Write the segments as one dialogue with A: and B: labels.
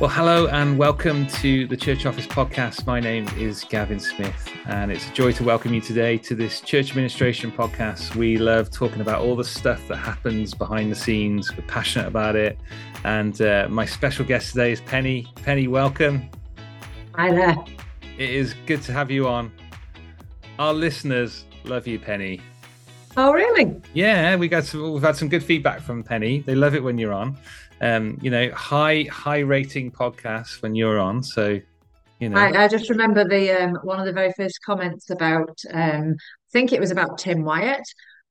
A: Well, hello and welcome to the Church Office podcast. My name is Gavin Smith, and it's a joy to welcome you today to this church administration podcast. We love talking about all the stuff that happens behind the scenes. We're passionate about it. And uh, my special guest today is Penny. Penny, welcome.
B: Hi there.
A: It is good to have you on. Our listeners love you, Penny.
B: Oh, really?
A: Yeah, we got some, we've had some good feedback from Penny. They love it when you're on um, you know, high high rating podcasts when you're on. So, you know,
B: I, I just remember the um, one of the very first comments about um, I think it was about Tim Wyatt.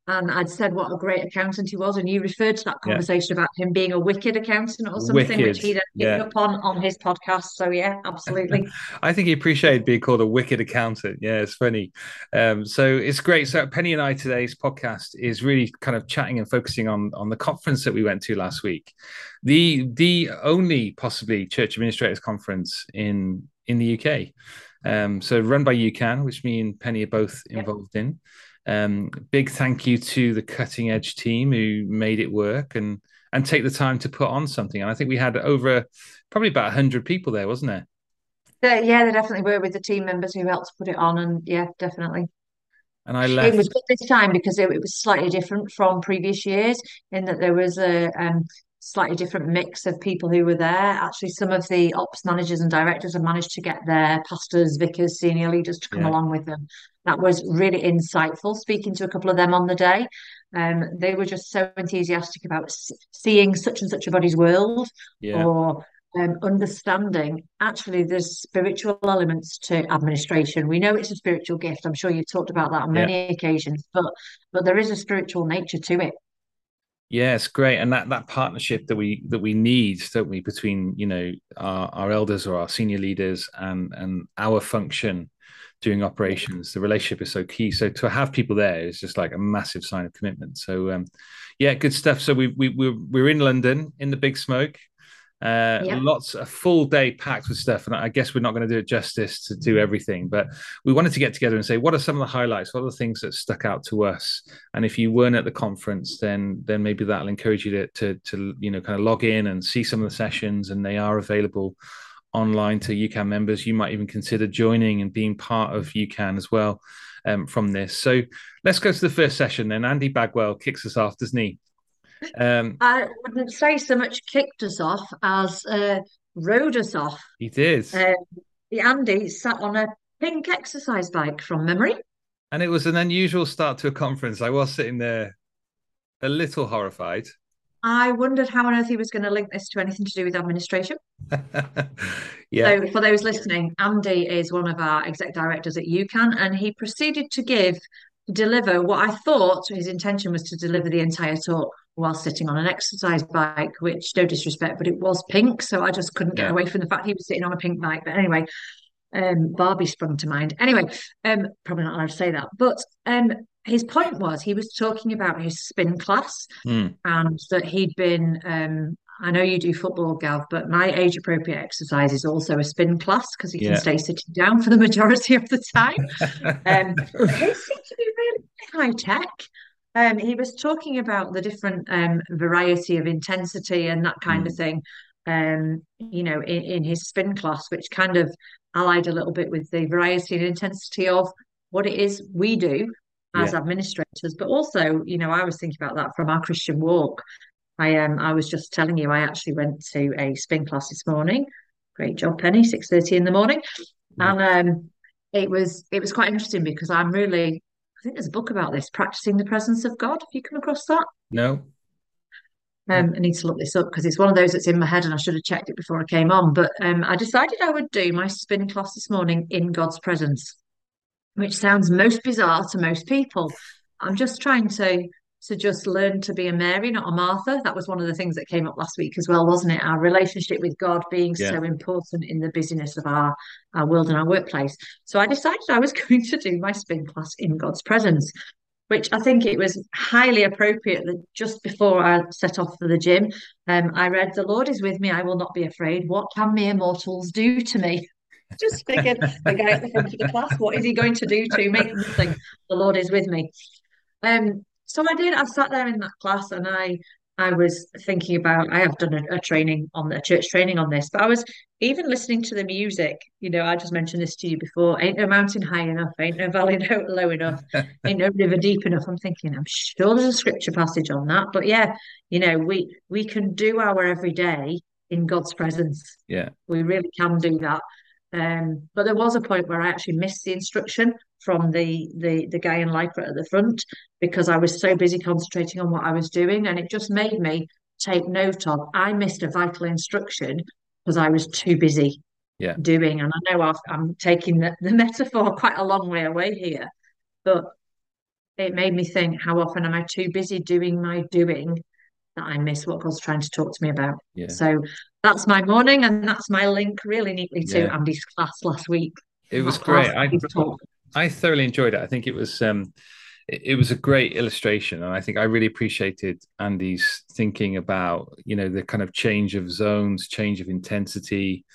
B: And I'd said what a great accountant he was, and you referred to that conversation yeah. about him being a wicked accountant or something, wicked. which he then picked yeah. up on on his podcast. So yeah, absolutely.
A: I think he appreciated being called a wicked accountant. Yeah, it's funny. Um, so it's great. So Penny and I today's podcast is really kind of chatting and focusing on on the conference that we went to last week, the the only possibly church administrators conference in in the UK. Um, so run by UCAN, which me and Penny are both involved yep. in. Um, big thank you to the cutting edge team who made it work and and take the time to put on something. And I think we had over probably about hundred people there, wasn't there?
B: Yeah, they definitely were with the team members who helped put it on, and yeah, definitely.
A: And I left.
B: It was good this time because it, it was slightly different from previous years in that there was a um, slightly different mix of people who were there. Actually, some of the ops managers and directors have managed to get their pastors, vicars, senior leaders to come yeah. along with them. That was really insightful. Speaking to a couple of them on the day, um, they were just so enthusiastic about seeing such and such a body's world yeah. or um, understanding actually there's spiritual elements to administration. We know it's a spiritual gift. I'm sure you've talked about that on many yeah. occasions, but but there is a spiritual nature to it.
A: Yeah, it's great, and that that partnership that we that we need, don't we, between you know our, our elders or our senior leaders and and our function doing operations, the relationship is so key. So to have people there is just like a massive sign of commitment. So um, yeah, good stuff. So we we we're, we're in London in the Big Smoke. Uh, yeah. Lots a full day packed with stuff, and I guess we're not going to do it justice to do everything. But we wanted to get together and say what are some of the highlights, what are the things that stuck out to us. And if you weren't at the conference, then then maybe that'll encourage you to to, to you know kind of log in and see some of the sessions, and they are available online to UCAN members. You might even consider joining and being part of UCAN as well um, from this. So let's go to the first session then. Andy Bagwell kicks us off, doesn't he?
B: Um, I wouldn't say so much kicked us off as uh, rode us off.
A: He did.
B: Uh, Andy sat on a pink exercise bike from memory.
A: And it was an unusual start to a conference. I was sitting there a little horrified.
B: I wondered how on earth he was going to link this to anything to do with administration.
A: yeah.
B: So, for those listening, Andy is one of our exec directors at UCAN, and he proceeded to give, deliver what I thought his intention was to deliver the entire talk while sitting on an exercise bike, which no disrespect, but it was pink. So I just couldn't get yeah. away from the fact he was sitting on a pink bike. But anyway, um, Barbie sprung to mind. Anyway, um, probably not allowed to say that. But um, his point was he was talking about his spin class mm. and that he'd been um, I know you do football, Gav, but my age appropriate exercise is also a spin class because you yeah. can stay sitting down for the majority of the time. um, it to be really high tech. Um, he was talking about the different um, variety of intensity and that kind mm. of thing. Um, you know, in, in his spin class, which kind of allied a little bit with the variety and intensity of what it is we do as yeah. administrators. But also, you know, I was thinking about that from our Christian walk. I um I was just telling you I actually went to a spin class this morning. Great job, Penny. Six thirty in the morning, mm. and um, it was it was quite interesting because I'm really think there's a book about this, practicing the presence of God. Have you come across that?
A: No.
B: Um, I need to look this up because it's one of those that's in my head and I should have checked it before I came on. But um, I decided I would do my spin class this morning in God's presence, which sounds most bizarre to most people. I'm just trying to to just learn to be a Mary, not a Martha. That was one of the things that came up last week as well, wasn't it? Our relationship with God being yeah. so important in the busyness of our, our world and our workplace. So I decided I was going to do my spin class in God's presence, which I think it was highly appropriate that just before I set off for the gym, um, I read, The Lord is with me, I will not be afraid. What can mere mortals do to me? Just figured the guy at the front of the class, what is he going to do to me? Nothing. The Lord is with me. Um, so I did. I sat there in that class and I I was thinking about, I have done a, a, training on the church training on this, but I was even listening to the music. You know, I just mentioned this to you before. Ain't no mountain high enough, ain't no valley low enough, ain't no river deep enough. I'm thinking, I'm sure there's a scripture passage on that. But yeah, you know, we we can do our everyday in God's presence.
A: Yeah.
B: We really can do that. Um, but there was a point where I actually missed the instruction from the the the guy in lycra at the front because I was so busy concentrating on what I was doing, and it just made me take note of. I missed a vital instruction because I was too busy
A: yeah.
B: doing. And I know i am taking the, the metaphor quite a long way away here, but it made me think: how often am I too busy doing my doing that I miss what God's trying to talk to me about?
A: Yeah.
B: So that's my morning, and that's my link really neatly to yeah. Andy's class last week.
A: It was great. I, I thoroughly enjoyed it. I think it was um, it, it, was a great illustration, and I think I really appreciated Andy's thinking about you know the kind of change of zones, change of intensity.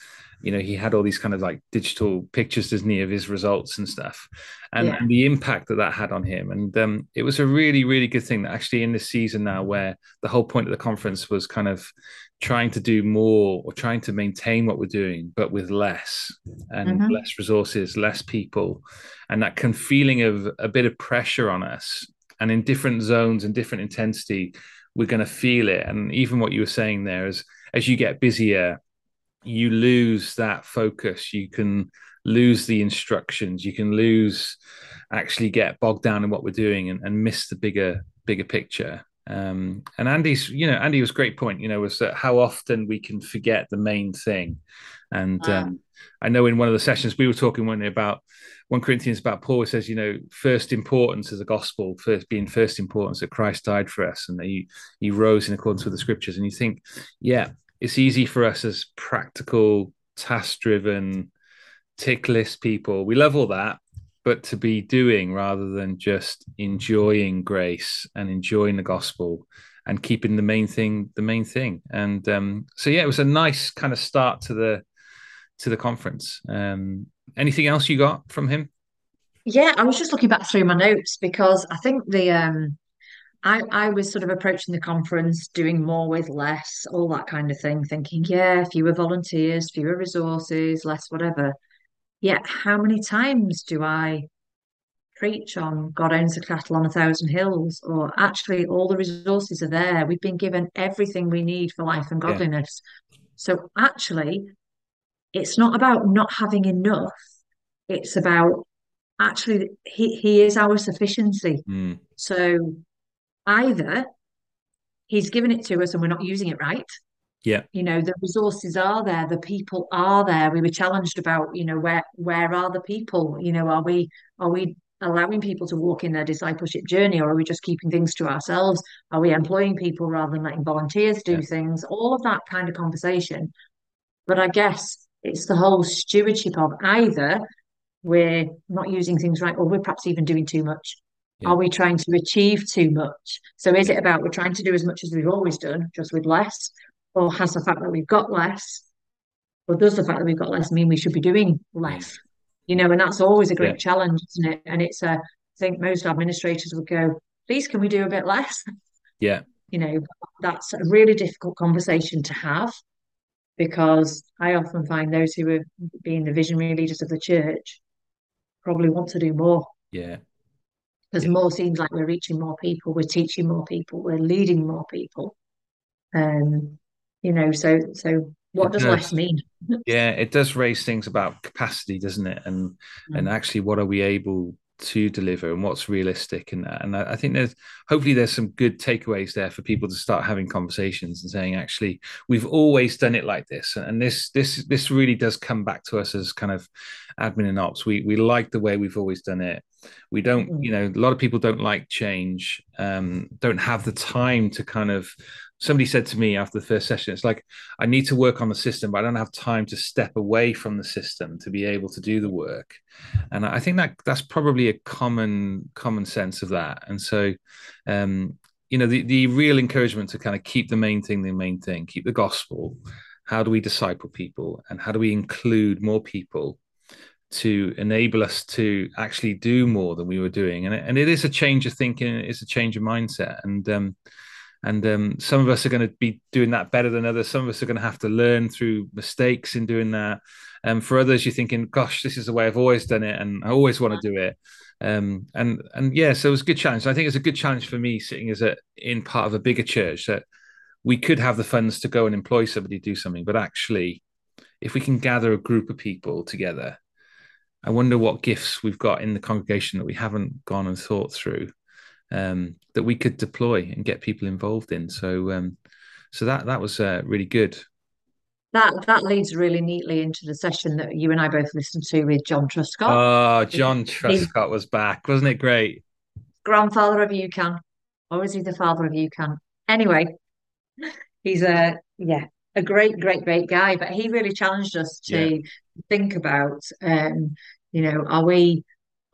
A: You know, he had all these kind of like digital pictures, doesn't he, of his results and stuff, and, yeah. and the impact that that had on him. And um, it was a really, really good thing that actually in this season now, where the whole point of the conference was kind of trying to do more or trying to maintain what we're doing, but with less and mm-hmm. less resources, less people, and that can feeling of a bit of pressure on us. And in different zones and different intensity, we're going to feel it. And even what you were saying there is, as you get busier, you lose that focus. You can lose the instructions. You can lose, actually get bogged down in what we're doing and, and miss the bigger bigger picture. Um, and Andy's, you know, Andy was great point, you know, was that how often we can forget the main thing. And wow. um, I know in one of the sessions we were talking one day about 1 Corinthians about Paul says, you know, first importance as a gospel, first being first importance that Christ died for us and that he, he rose in accordance with the scriptures. And you think, yeah, it's easy for us as practical, task driven, tick list people. We love all that but to be doing rather than just enjoying grace and enjoying the gospel and keeping the main thing the main thing. And um, so yeah it was a nice kind of start to the to the conference. Um, anything else you got from him?
B: Yeah i was just looking back through my notes because i think the um I, I was sort of approaching the conference, doing more with less, all that kind of thing, thinking, yeah, fewer volunteers, fewer resources, less whatever. Yet, how many times do I preach on God owns the cattle on a thousand hills, or actually all the resources are there? We've been given everything we need for life and godliness. Yeah. So, actually, it's not about not having enough, it's about actually, He, he is our sufficiency.
A: Mm.
B: So, either He's given it to us and we're not using it right,
A: yeah
B: you know the resources are there the people are there we were challenged about you know where where are the people you know are we are we allowing people to walk in their discipleship journey or are we just keeping things to ourselves are we employing people rather than letting volunteers do yeah. things all of that kind of conversation but i guess it's the whole stewardship of either we're not using things right or we're perhaps even doing too much yeah. Are we trying to achieve too much? So is it about we're trying to do as much as we've always done, just with less? Or has the fact that we've got less, or does the fact that we've got less mean we should be doing less? You know, and that's always a great yeah. challenge, isn't it? And it's a, I think most administrators would go, please, can we do a bit less?
A: Yeah.
B: You know, that's a really difficult conversation to have because I often find those who are being the visionary leaders of the church probably want to do more.
A: Yeah.
B: Because yeah. more seems like we're reaching more people, we're teaching more people, we're leading more people. Um, you know so so what does, does, less mean?
A: Yeah it does raise things about capacity doesn't it? And mm. and actually what are we able to deliver and what's realistic? And and I think there's hopefully there's some good takeaways there for people to start having conversations and saying actually we've always done it like this. And this this this really does come back to us as kind of admin and ops. We we like the way we've always done it. We don't mm. you know a lot of people don't like change um don't have the time to kind of somebody said to me after the first session, it's like, I need to work on the system, but I don't have time to step away from the system to be able to do the work. And I think that that's probably a common common sense of that. And so, um, you know, the, the real encouragement to kind of keep the main thing the main thing, keep the gospel. How do we disciple people and how do we include more people to enable us to actually do more than we were doing? And it, and it is a change of thinking, it's a change of mindset. And um, and um, some of us are going to be doing that better than others. Some of us are going to have to learn through mistakes in doing that. And um, for others, you're thinking, "Gosh, this is the way I've always done it, and I always want to do it." Um, and and yeah, so it was a good challenge. I think it's a good challenge for me sitting as a in part of a bigger church that we could have the funds to go and employ somebody to do something, but actually, if we can gather a group of people together, I wonder what gifts we've got in the congregation that we haven't gone and thought through um, that we could deploy and get people involved in. So, um, so that that was uh, really good.
B: That that leads really neatly into the session that you and I both listened to with John Truscott.
A: Oh, John Truscott was back, wasn't it great?
B: Grandfather of UCAN, or is he the father of UCAN? Anyway, he's a yeah a great, great, great guy. But he really challenged us to yeah. think about, um, you know, are we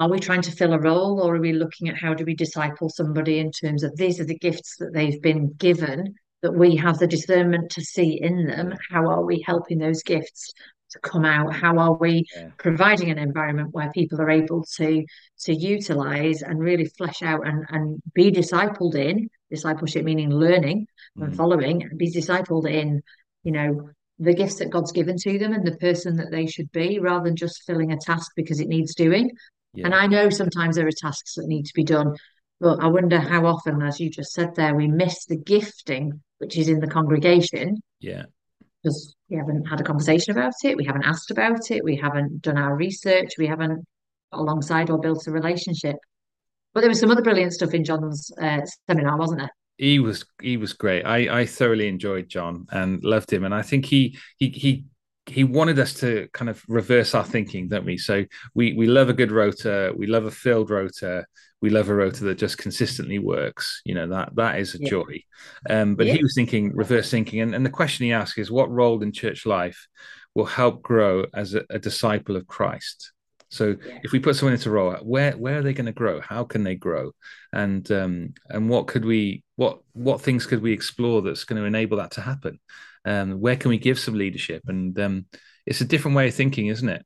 B: are we trying to fill a role or are we looking at how do we disciple somebody in terms of these are the gifts that they've been given that we have the discernment to see in them? How are we helping those gifts to come out? How are we yeah. providing an environment where people are able to to utilize and really flesh out and and be discipled in? Discipleship meaning learning mm. and following. And be discipled in you know the gifts that god's given to them and the person that they should be rather than just filling a task because it needs doing yeah. and i know sometimes there are tasks that need to be done but i wonder how often as you just said there we miss the gifting which is in the congregation
A: yeah
B: because we haven't had a conversation about it we haven't asked about it we haven't done our research we haven't alongside or built a relationship but there was some other brilliant stuff in john's uh, seminar wasn't there
A: he was he was great. I I thoroughly enjoyed John and loved him, and I think he he he he wanted us to kind of reverse our thinking, don't we? So we we love a good rota, we love a filled rota, we love a rota that just consistently works. You know that that is a yeah. joy. Um, but yeah. he was thinking reverse thinking, and, and the question he asked is, what role in church life will help grow as a, a disciple of Christ? So yeah. if we put someone into role, where where are they going to grow? How can they grow? And um, and what could we what what things could we explore that's going to enable that to happen? Um, where can we give some leadership? And um, it's a different way of thinking, isn't it?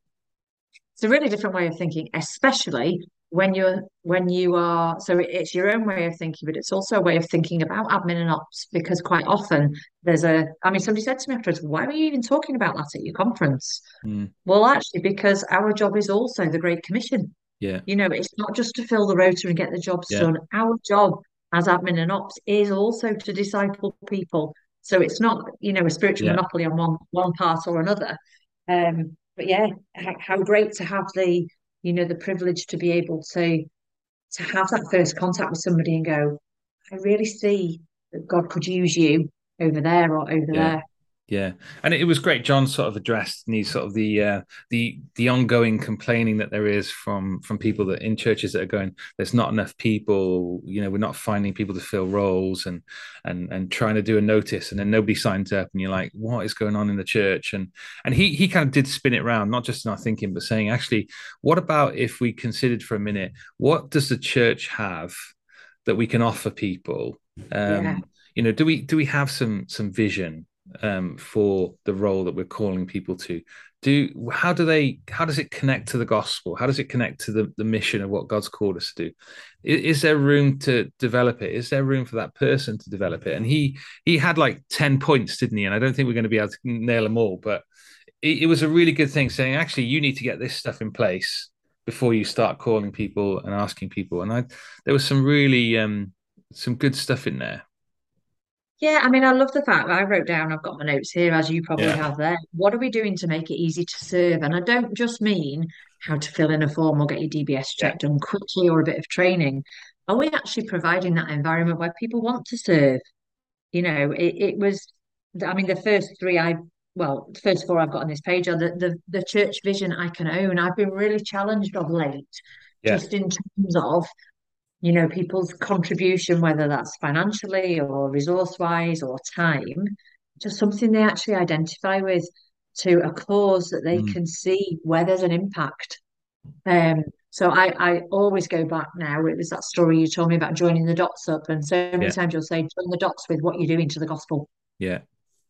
B: It's a really different way of thinking, especially when you're when you are so it's your own way of thinking but it's also a way of thinking about admin and ops because quite often there's a i mean somebody said to me afterwards why were you even talking about that at your conference mm. well actually because our job is also the great commission
A: yeah
B: you know it's not just to fill the rota and get the jobs yeah. done our job as admin and ops is also to disciple people so it's not you know a spiritual yeah. monopoly on one one part or another um but yeah how, how great to have the you know the privilege to be able to to have that first contact with somebody and go i really see that god could use you over there or over yeah. there
A: yeah, and it was great. John sort of addressed these sort of the uh, the the ongoing complaining that there is from from people that in churches that are going, there's not enough people. You know, we're not finding people to fill roles, and and and trying to do a notice, and then nobody signs up, and you're like, what is going on in the church? And and he he kind of did spin it around, not just in our thinking, but saying, actually, what about if we considered for a minute, what does the church have that we can offer people? Um, yeah. You know, do we do we have some some vision? Um, for the role that we're calling people to. Do how do they how does it connect to the gospel? How does it connect to the, the mission of what god's called us to do? Is, is, there room to develop it? Is there room for that person to develop it? And he he had like 10 points didn't he? And i don't think we're going to be able to nail them all but it, it was a really good thing saying actually you need to get this stuff in place before you start calling people and asking people. And i there was some really um some good stuff in there
B: yeah, I mean, I love the fact that I wrote down, I've got my notes here, as you probably yeah. have there. What are we doing to make it easy to serve? And I don't just mean how to fill in a form or get your DBS check yeah. done quickly or a bit of training. Are we actually providing that environment where people want to serve? You know, it, it was, I mean, the first three I, well, the first four I've got on this page are the, the, the church vision I can own. I've been really challenged of late, yeah. just in terms of you know, people's contribution, whether that's financially or resource wise or time, just something they actually identify with to a cause that they mm. can see where there's an impact. Um, so I, I always go back now. It was that story you told me about joining the dots up, and so many yeah. times you'll say join the dots with what you're doing to the gospel.
A: Yeah,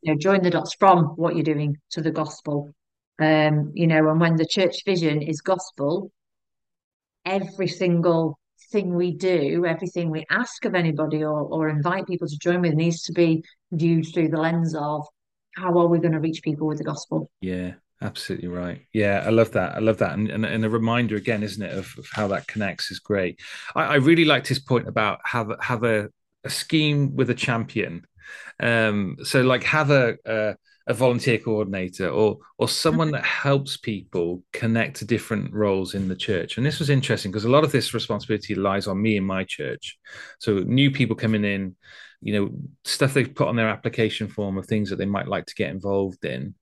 B: you know, join the dots from what you're doing to the gospel. Um, you know, and when the church vision is gospel, every single everything we do, everything we ask of anybody or, or invite people to join with needs to be viewed through the lens of how are we going to reach people with the gospel?
A: Yeah, absolutely right. Yeah, I love that. I love that. And, and, and a reminder again, isn't it, of, of how that connects is great. I, I, really liked his point about have have a, a scheme with a champion. Um, so like have a, a a volunteer coordinator or or someone mm-hmm. that helps people connect to different roles in the church. And this was interesting because a lot of this responsibility lies on me in my church. So new people coming in you know stuff they've put on their application form of things that they might like to get involved in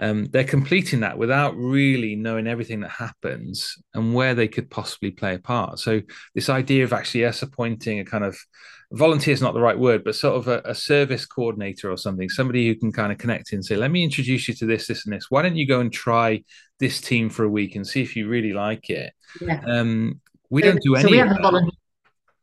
A: um, they're completing that without really knowing everything that happens and where they could possibly play a part so this idea of actually us appointing a kind of volunteer is not the right word, but sort of a, a, service coordinator or something, somebody who can kind of connect and say, let me introduce you to this, this, and this. Why don't you go and try this team for a week and see if you really like it? Yeah. Um, we so, don't do any. So we have a volunteer.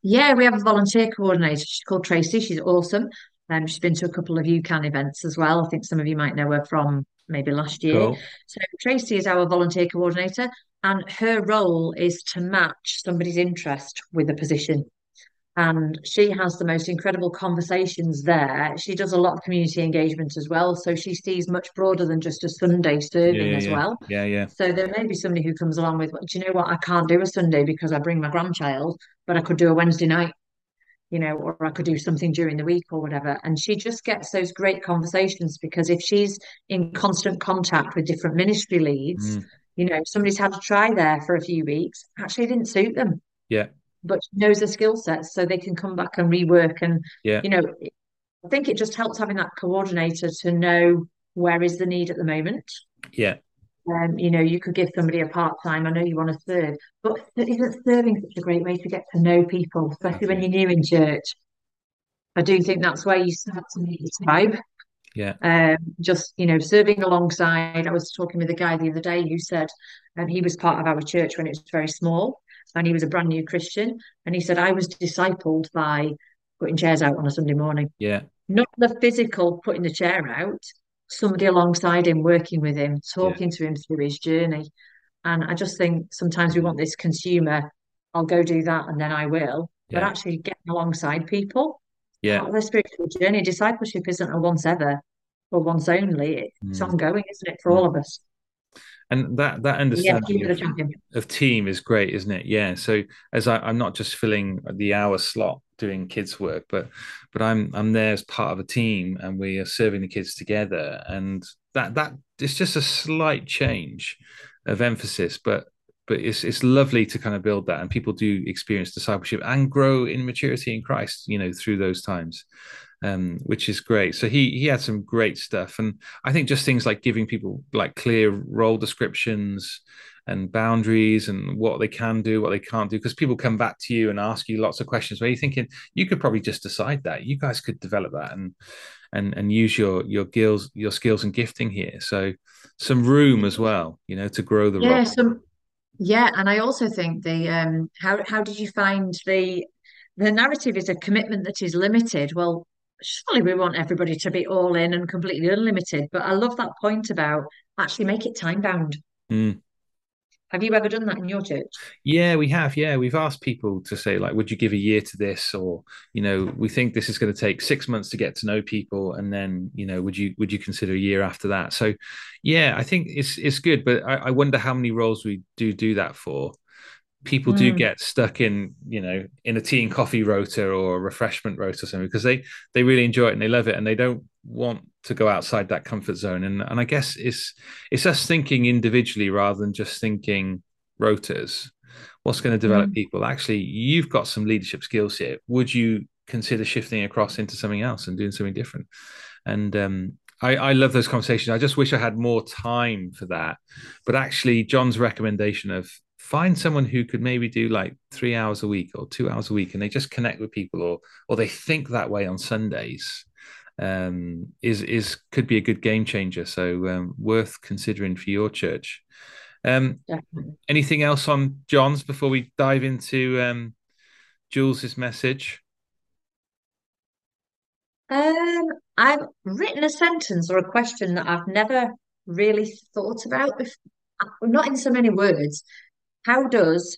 B: Yeah, we have a volunteer coordinator. She's called Tracy. She's awesome. Um, she's been to a couple of UCAN events as well. I think some of you might know her from maybe last year. Cool. So Tracy is our volunteer coordinator, and her role is to match somebody's interest with a position and she has the most incredible conversations there. She does a lot of community engagement as well, so she sees much broader than just a Sunday serving yeah, yeah, as well.
A: Yeah, yeah.
B: So there may be somebody who comes along with, do you know what? I can't do a Sunday because I bring my grandchild, but I could do a Wednesday night, you know, or I could do something during the week or whatever. And she just gets those great conversations because if she's in constant contact with different ministry leads, mm. you know, somebody's had to try there for a few weeks, actually didn't suit them.
A: Yeah
B: but knows the skill sets so they can come back and rework and yeah you know i think it just helps having that coordinator to know where is the need at the moment
A: yeah
B: um, you know, you could give somebody a part time. I know you want to serve, but isn't serving such a great way to get to know people, especially when you're new in church? I do think that's where you start to meet the tribe.
A: Yeah.
B: Um, just you know, serving alongside. I was talking with a guy the other day who said, and um, he was part of our church when it was very small, and he was a brand new Christian. And he said, I was discipled by putting chairs out on a Sunday morning.
A: Yeah.
B: Not the physical putting the chair out, somebody alongside him, working with him, talking yeah. to him through his journey. And I just think sometimes we want this consumer, I'll go do that and then I will, yeah. but actually getting alongside people.
A: Yeah.
B: Part of the spiritual journey, discipleship isn't a once ever or once only. It's mm. ongoing, isn't it, for mm. all of us?
A: and that that understanding yeah, of, of, team is great isn't it yeah so as I, i'm not just filling the hour slot doing kids work but but i'm i'm there as part of a team and we are serving the kids together and that that it's just a slight change of emphasis but but it's it's lovely to kind of build that and people do experience discipleship and grow in maturity in christ you know through those times um, which is great. So he he had some great stuff, and I think just things like giving people like clear role descriptions and boundaries and what they can do, what they can't do, because people come back to you and ask you lots of questions where you're thinking you could probably just decide that you guys could develop that and and and use your your skills your skills and gifting here. So some room as well, you know, to grow the
B: yeah, role. some yeah, and I also think the um how how did you find the the narrative is a commitment that is limited. Well, surely we want everybody to be all in and completely unlimited. But I love that point about actually make it time bound.
A: Mm.
B: Have you ever done that in your church?
A: Yeah, we have. Yeah, we've asked people to say, like, would you give a year to this? Or, you know, we think this is going to take six months to get to know people, and then, you know, would you would you consider a year after that? So, yeah, I think it's it's good, but I, I wonder how many roles we do do that for people mm. do get stuck in you know in a tea and coffee rota or a refreshment rota or something because they they really enjoy it and they love it and they don't want to go outside that comfort zone and and I guess it's it's us thinking individually rather than just thinking rotas what's going to develop mm. people actually you've got some leadership skills here would you consider shifting across into something else and doing something different and um I, I love those conversations. I just wish I had more time for that. But actually, John's recommendation of find someone who could maybe do like three hours a week or two hours a week and they just connect with people or or they think that way on sundays um, is is could be a good game changer. So um, worth considering for your church. Um, anything else on john's before we dive into um, jules's message?
B: Um i've written a sentence or a question that i've never really thought about before not in so many words. How does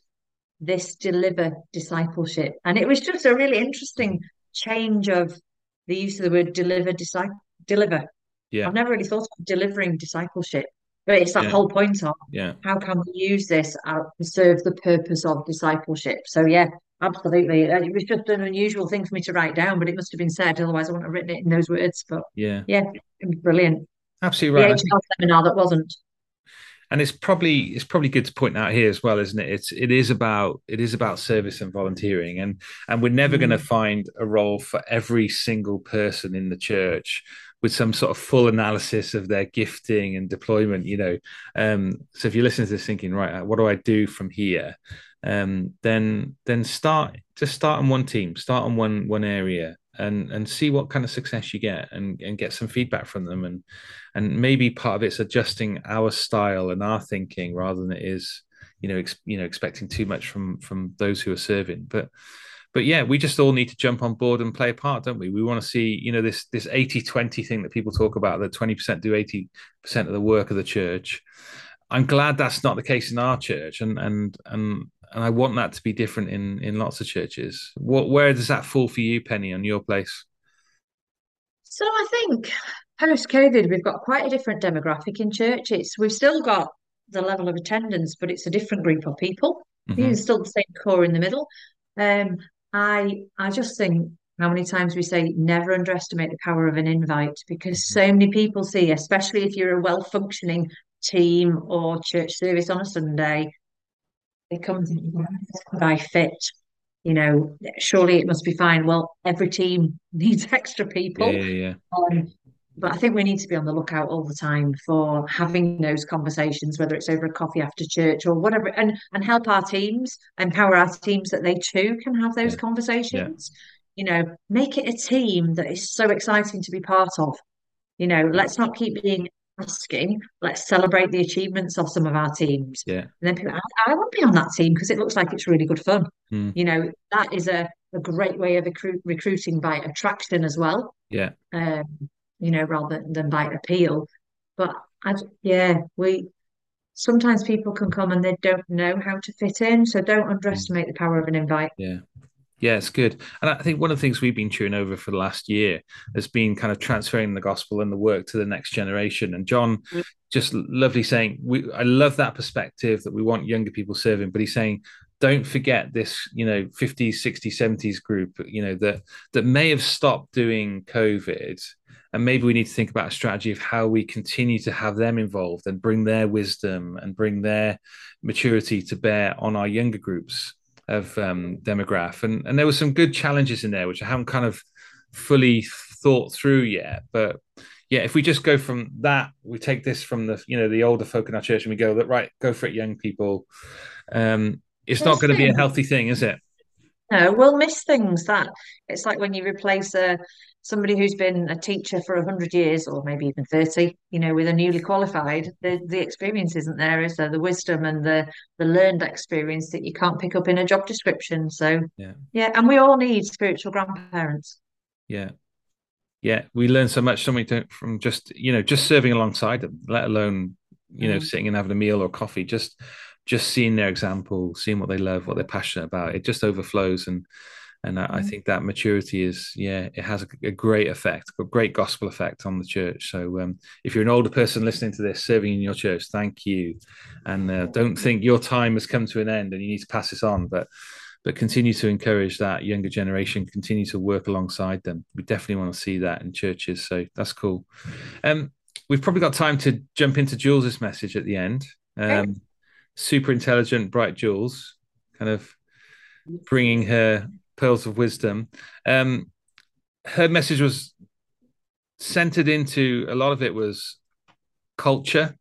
B: this deliver discipleship. And it was just a really interesting change of the use of the word deliver disciple deliver.
A: Yeah.
B: I've never really thought of delivering discipleship, but it's that
A: Yeah.
B: whole point of
A: Yeah.
B: how can we use this to serve the purpose of discipleship. So yeah, absolutely. Uh, It was just an unusual thing for me to write down, but it must have been said. Otherwise, I wouldn't have written it in those words. But
A: Yeah.
B: yeah, it was brilliant.
A: Absolutely right. Think-
B: HL seminar that wasn't.
A: And it's probably it's probably good to point out here as well isn't it? It's it is about it is about service and volunteering. And and we're never going to find a role for every single person in the church with some sort of full analysis of their gifting and deployment you know? Um so if you listen to this thinking right what do i do from here? Um then then start just start on one team start on one one area and and see what kind of success you get and and get some feedback from them. And and maybe part of it's adjusting our style and our thinking rather than it is you know ex, you know expecting too much from from those who are serving. But but yeah we just all need to jump on board and play a part don't we? We want to see you know this this 80 20 thing that people talk about that 20% do 80% of the work of the church. I'm glad that's not the case in our church. And and and and I want that to be different in in lots of churches. What where does that fall for you, Penny, on your place?
B: So I think post COVID, we've got quite a different demographic in church. It's we've still got the level of attendance, but it's a different group of people.
A: Mm-hmm.
B: It's still the same core in the middle. Um, I I just think how many times we say never underestimate the power of an invite because so many people see, especially if you're a well functioning team or church service on a Sunday, they come by fit. You know, surely it must be fine. Well, every team needs extra people.
A: Yeah, yeah, yeah.
B: Um, but I think we need to be on the lookout all the time for having those conversations, whether it's over a coffee after church or whatever, and and help our teams, empower our teams that they too can have those
A: Yeah.
B: conversations. You know, make it a team that is so exciting to be part of. You know, let's not keep being asking. Let's celebrate the achievements of some of our teams.
A: Yeah.
B: And then people, I, I to be on that team because it looks like it's really good fun.
A: Mm.
B: You know, that is a, a great way of recruit, recruiting by attraction as well
A: Yeah.
B: um, you know, rather than by appeal. But I, yeah, we sometimes people can come and they don't know how to fit in, so don't underestimate the power of an invite.
A: Yeah. Yeah, it's good. And I think one of the things we've been chewing over for the last year has been kind of transferring the gospel and the work to the next generation. And John
B: Mm.
A: just lovely saying, we I love that perspective that we want younger people serving, but he's saying, don't forget this, you know, 50s, 60s, 70s group, you know, that that may have stopped doing COVID. And maybe we need to think about a strategy of how we continue to have them involved and bring their wisdom and bring their maturity to bear on our younger groups of um, demograph, and and there were some good challenges in there which I haven't kind of fully thought through yet. But yeah, if we just go from that, we take this from the you know the older folk in our church, and we go that right, go for it, young people. Um, it's not going to be a healthy thing, is it?
B: No, we'll miss things that it's like when you replace a somebody who's been a teacher for 100 years or maybe even 30 you know with a newly qualified the the experience isn't there is there the wisdom and the the learned experience that you can't pick up in a job description so
A: Yeah.
B: yeah and we all need spiritual grandparents
A: Yeah. Yeah, we learn so much, from just you know just serving alongside them, let alone you know
B: Mm.
A: sitting and having a meal or coffee. Just just seeing their example, seeing what they love, what they're passionate about, it just overflows. And and I, I
B: Mm.
A: think that maturity is yeah, it has a, a great effect, a great gospel effect on the church. So um, if you're an older person listening to this, serving in your church, thank you, and uh, don't think your time has come to an end and you need to pass this on, but but continue to encourage that younger generation, continue to work alongside them. We definitely want to see that in churches. So that's cool. Um, we've probably got time to jump into Jules's message at the end. Um, super intelligent, bright Jules, kind of bringing her pearls of wisdom. Um, her message was centered into a lot of it was culture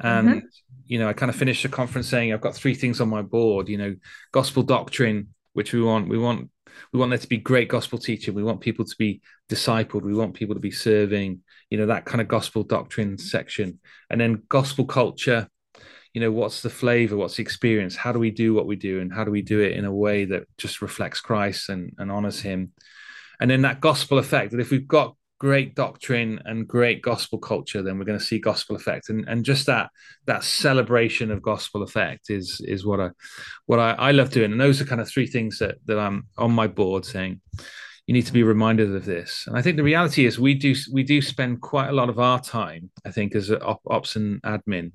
A: and
B: Mhm.
A: you know i kind of finished the conference saying i've got three things on my board you know gospel doctrine which we want we want we want there to be great gospel teaching we want people to be discipled we want people to be serving you know that kind of gospel doctrine section and then gospel culture you know what's the flavor what's the experience how do we do what we do and how do we do it in a way that just reflects christ and, and honors him and then that gospel effect that if we've got great doctrine and great gospel culture, then we're going to see gospel effect. And and just that that celebration of gospel effect is is what I what I, I love doing. And those are kind of three things that that I'm on my board saying you need to be reminded of this. And I think the reality is we do we do spend quite a lot of our time, I think, as op, ops and admin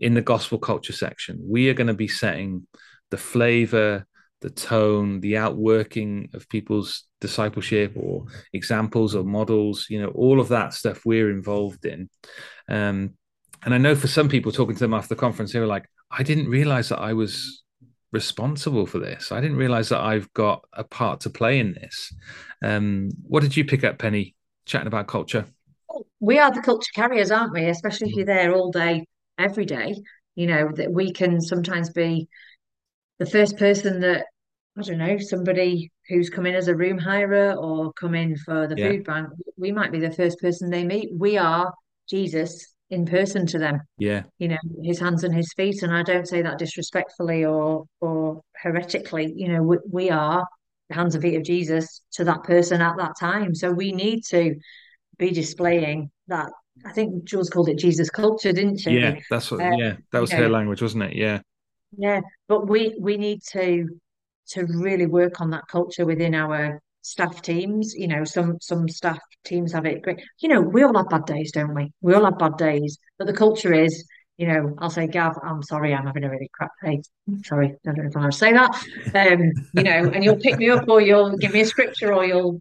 A: in the gospel culture section. We are going to be setting the flavor the tone, the outworking of people's discipleship or examples or models, you know, all of that stuff we're involved in. Um, and I know for some people talking to them after the conference, they were like, I didn't realize that I was responsible for this. I didn't realize that I've got a part to play in this. Um, what did you pick up, Penny, chatting about culture?
B: We are the culture carriers, aren't we? Especially if you're there all day, every day. You know, that we can sometimes be the first person that I don't know, somebody who's come in as a room hirer or come in for the yeah. food bank, we might be the first person they meet. We are Jesus in person to them.
A: Yeah.
B: You know, his hands and his feet. And I don't say that disrespectfully or or heretically. You know, we, we are the hands and feet of Jesus to that person at that time. So we need to be displaying that. I think Jules called it Jesus culture, didn't she?
A: Yeah, that's what. Uh, yeah, that was her know, language, wasn't it? Yeah.
B: Yeah, but we we need to to really work on that culture within our staff teams. You know, some some staff teams have it great. You know, we all have bad days, don't we? We all have bad days, but the culture is, you know, I'll say, Gav, I'm sorry, I'm having a really crap day. Sorry, I don't know if I to say that. Um, you know, and you'll pick me up, or you'll give me a scripture, or you'll,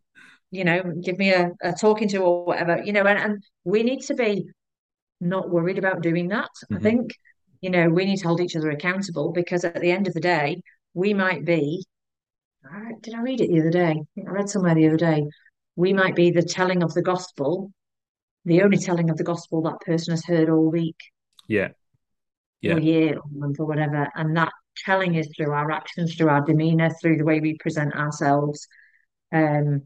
B: you know, give me a, a talking to, or whatever. You know, and, and we need to be not worried about doing that. Mm-hmm. I think, you know, we need to hold each other accountable because at the end of the day, we might be, did I read it the other day? I read somewhere the other day. We might be the telling of the gospel, the only telling of the gospel that person has heard all week.
A: Yeah.
B: Yeah. Or year or month or whatever. And that telling is through our actions, through our demeanor, through the way we present ourselves. Um,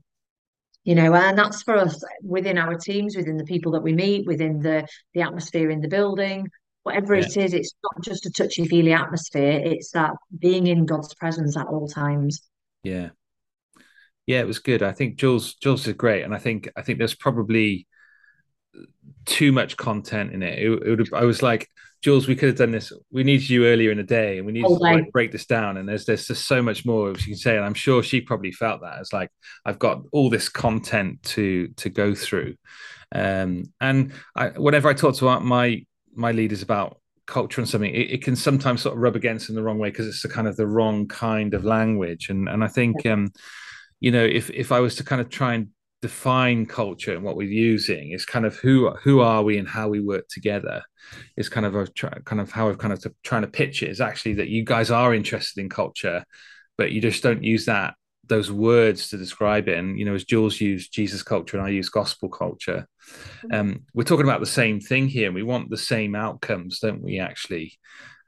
B: you know, and that's for us within our teams, within the people that we meet, within the the atmosphere in the building, whatever yeah. it is, it's not just a touchy feely atmosphere. It's that being in God's presence at all times.
A: Yeah, yeah, it was good. I think Jules Jules is great, and I think I think there's probably too much content in it. It, it would I was like, Jules, we could have done this. We needed you earlier in the day, and we need to like, break this down. And there's there's just so much more you can say, and I'm sure she probably felt that. It's like I've got all this content to to go through, um, and I, whenever I talk to my my leaders about culture and something, it, it, can sometimes sort of rub against in the wrong way because it's the kind of the wrong kind of language. And and I think um, you know, if if I was to kind of try and define culture and what we're using is kind of who who are we and how we work together is kind of a kind of how I've kind of trying to pitch it is actually that you guys are interested in culture, but you just don't use that those words to describe it. And you know, as Jules used Jesus culture and I use gospel culture, mm-hmm. um, we're talking about the same thing here, and we want the same outcomes, don't we? Actually,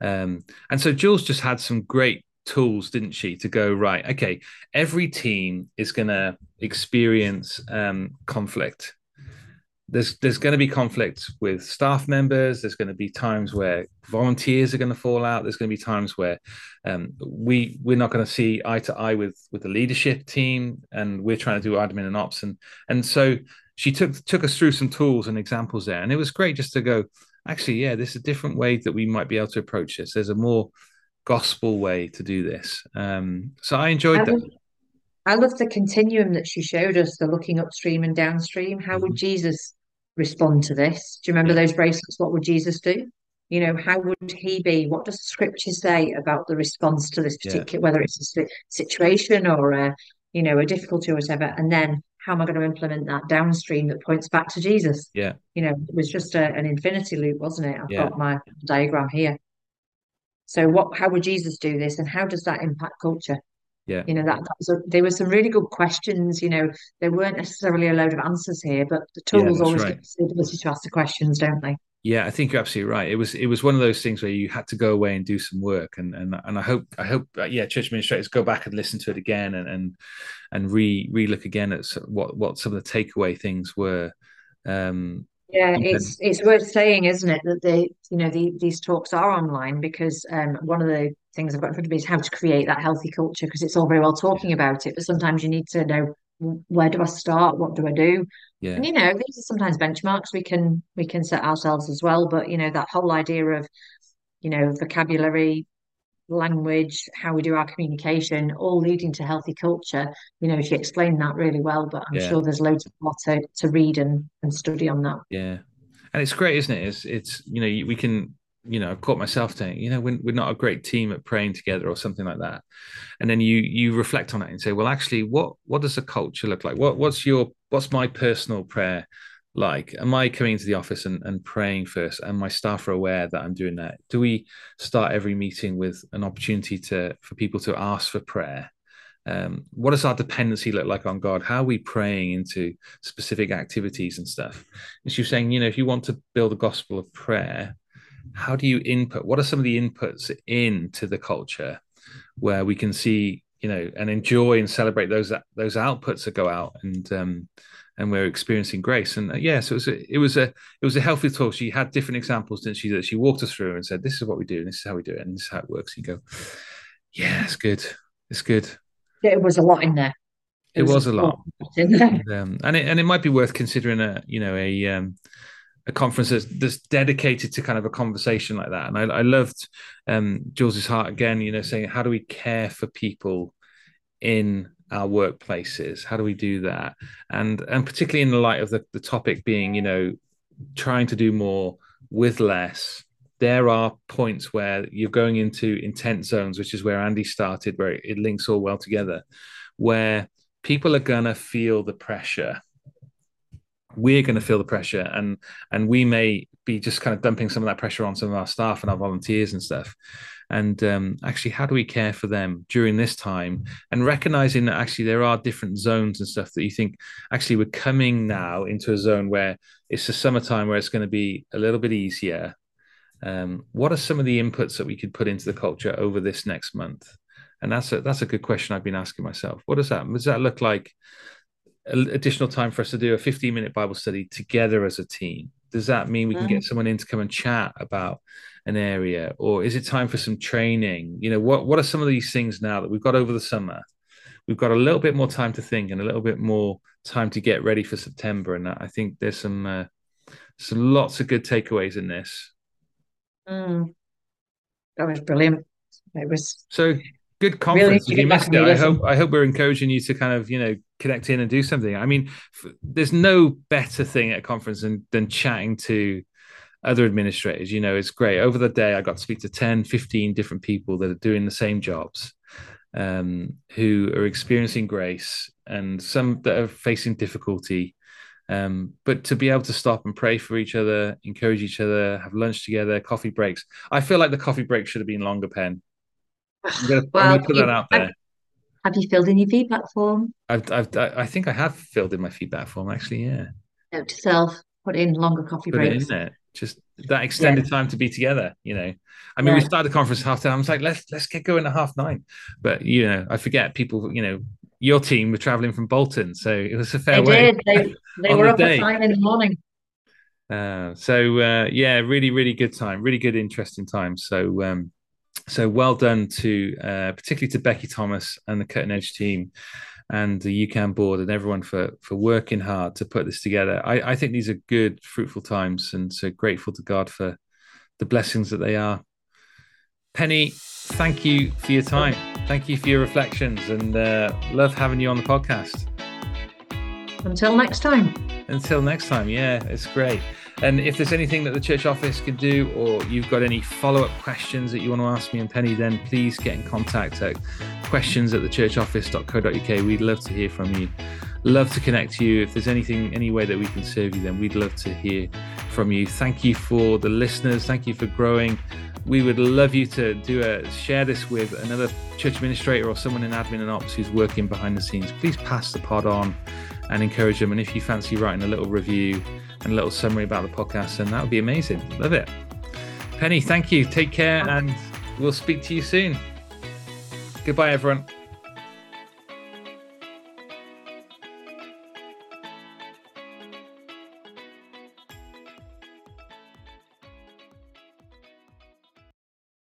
A: um, and so Jules just had some great tools, didn't she, to go right? Okay, every team is going to experience um, conflict there's there's going to be conflict with staff members. There's going to be times where volunteers are going to fall out. There's going to be times where um, we we're not going to see eye to eye with with the leadership team, and we're trying to do admin and ops, and and so she took took us through some tools and examples there, and it was great just to go. Actually, yeah, there's a different way that we might be able to approach this. There's a more gospel way to do this. Um, so I enjoyed I that.
B: I love the continuum that she showed us, the looking upstream and downstream. How mm-hmm. would Jesus respond to this? Do you remember those bracelets? What would Jesus do? You know, how would he be? What does the scripture say about the response to this particular, yeah. whether it's a situation or a, you know, a difficulty or whatever? And then how am I going to implement that downstream that points back to Jesus?
A: Yeah.
B: You know, it was just a, an infinity loop, wasn't it? I've yeah. got my diagram here. So what how would Jesus do this and how does that impact culture?
A: Yeah.
B: You know, that, that was a, there were some really good questions. You know, there weren't necessarily a load of answers here, but the tools yeah, always right. give the ability to ask the questions, don't they?
A: Yeah, I think you're absolutely right. It was it was one of those things where you had to go away and do some work, and and and I hope I hope uh, yeah, church administrators go back and listen to it again and and and re re look again at what what some of the takeaway things were. Um,
B: yeah, it's it's worth saying, isn't it, that the you know the, these talks are online because um, one of the things I've got in front of me is how to create that healthy culture because it's all very well talking about it, but sometimes you need to know where do I start? What do I do?
A: Yeah.
B: And you know, these are sometimes benchmarks we can we can set ourselves as well. But you know, that whole idea of, you know, vocabulary, language, how we do our communication, all leading to healthy culture. You know, she explained that really well, but I'm
A: Yeah.
B: sure there's loads more to, to read and, and study on that.
A: Yeah. And it's great, isn't it? It's it's you know, we can you know, I've caught myself saying, you know, we're, we're not a great team at praying together or something like that. And then you you reflect on it and say, well, actually, what what does a culture look like? What what's your what's my personal prayer like? Am I coming into the office and, and praying first? And my staff are aware that I'm doing that? Do we start every meeting with an opportunity to for people to ask for prayer? Um, what does our dependency look like on God? How are we praying into specific activities and stuff? And she was saying, you know, if you want to build a gospel of prayer, how do you input? What are some of the inputs into the culture where we can see, you know, and enjoy and celebrate those those outputs that go out and um, and we're experiencing grace. And uh, yeah, so it was a, it was a it was a healthy talk. She had different examples, didn't she? That she walked us through and said, "This is what we do, and this is how we do it, and this is how it works." You go, "Yeah, it's good. It's good."
B: It was a lot in there.
A: It, it was, was, a lot,
B: lot in there, and,
A: um, and it and it might be worth considering a you know a um, a conference that's, that's, dedicated to kind of a conversation like that. And I, I loved um, Jules's heart again, you know, saying how do we care for people in our workplaces? How do we do that? And and particularly in the light of the, the topic being, you know, trying to do more with less. There are points where you're going into intense zones, which is where Andy started, where it links all well together, where people are gonna feel the pressure we're going to feel the pressure and and we may be just kind of dumping some of that pressure on some of our staff and our volunteers and stuff. And um, actually how do we care for them during this time? And recognizing that actually there are different zones and stuff that you think actually we're coming now into a zone where it's the summertime where it's going to be a little bit easier. Um, what are some of the inputs that we could put into the culture over this next month? And that's a that's a good question i've been asking myself. What does that does that look like? Additional time for us to do a 15 minute Bible study together as a team? Does that mean we can get someone in to come and chat about an area, or is it time for some training? You know, what what are some of these things now that we've got over the summer? We've got a little bit more time to think and a little bit more time to get ready for September, and I think there's some uh, some lots of good takeaways in this.
B: Mm. That was brilliant. It was
A: so good conference. Really if you missed it, I hope I hope we're encouraging you to kind of you know connect in and do something. I mean, f- there's no better thing at a conference than than chatting to other administrators. You know, it's great. Over the day, I got to speak to 10, 15 different people that are doing the same jobs, um, who are experiencing grace, and some that are facing difficulty. Um, but to be able to stop and pray for each other, encourage each other, have lunch together, coffee breaks. I feel like the coffee break should have been longer, Pen. I'm to well, put that out there.
B: Have you filled in your feedback form?
A: I've, I've, I think I have filled in my feedback form actually. Yeah.
B: Note to self: put in longer coffee put breaks.
A: It in there. Just that extended yeah. time to be together. You know, I mean, yeah. we started the conference half time. I was like, let's let's get going at half nine, but you know, I forget people. You know, your team were traveling from Bolton, so it was a fair
B: they
A: way.
B: Did. They they were the up day. at nine in the morning.
A: Uh, so uh, yeah, really, really good time, really good, interesting time. So um, so well done to uh, particularly to Becky Thomas and the Cutting Edge team and the UCAN board and everyone for for working hard to put this together. I, I think these are good, fruitful times, and so grateful to God for the blessings that they are. Penny, thank you for your time. Thank you for your reflections, and uh, love having you on the podcast.
B: Until next time.
A: Until next time, yeah, it's great. And if there's anything that the church office could do, or you've got any follow up questions that you want to ask me and Penny, then please get in contact at questions at thechurchoffice.co.uk. We'd love to hear from you. Love to connect to you. If there's anything, any way that we can serve you, then we'd love to hear from you. Thank you for the listeners. Thank you for growing. We would love you to do a share this with another church administrator or someone in admin and ops who's working behind the scenes. Please pass the pod on and encourage them. And if you fancy writing a little review, and a little summary about the podcast, and that would be amazing. Love it. Penny, thank you. Take care, and we'll speak to you soon. Goodbye, everyone.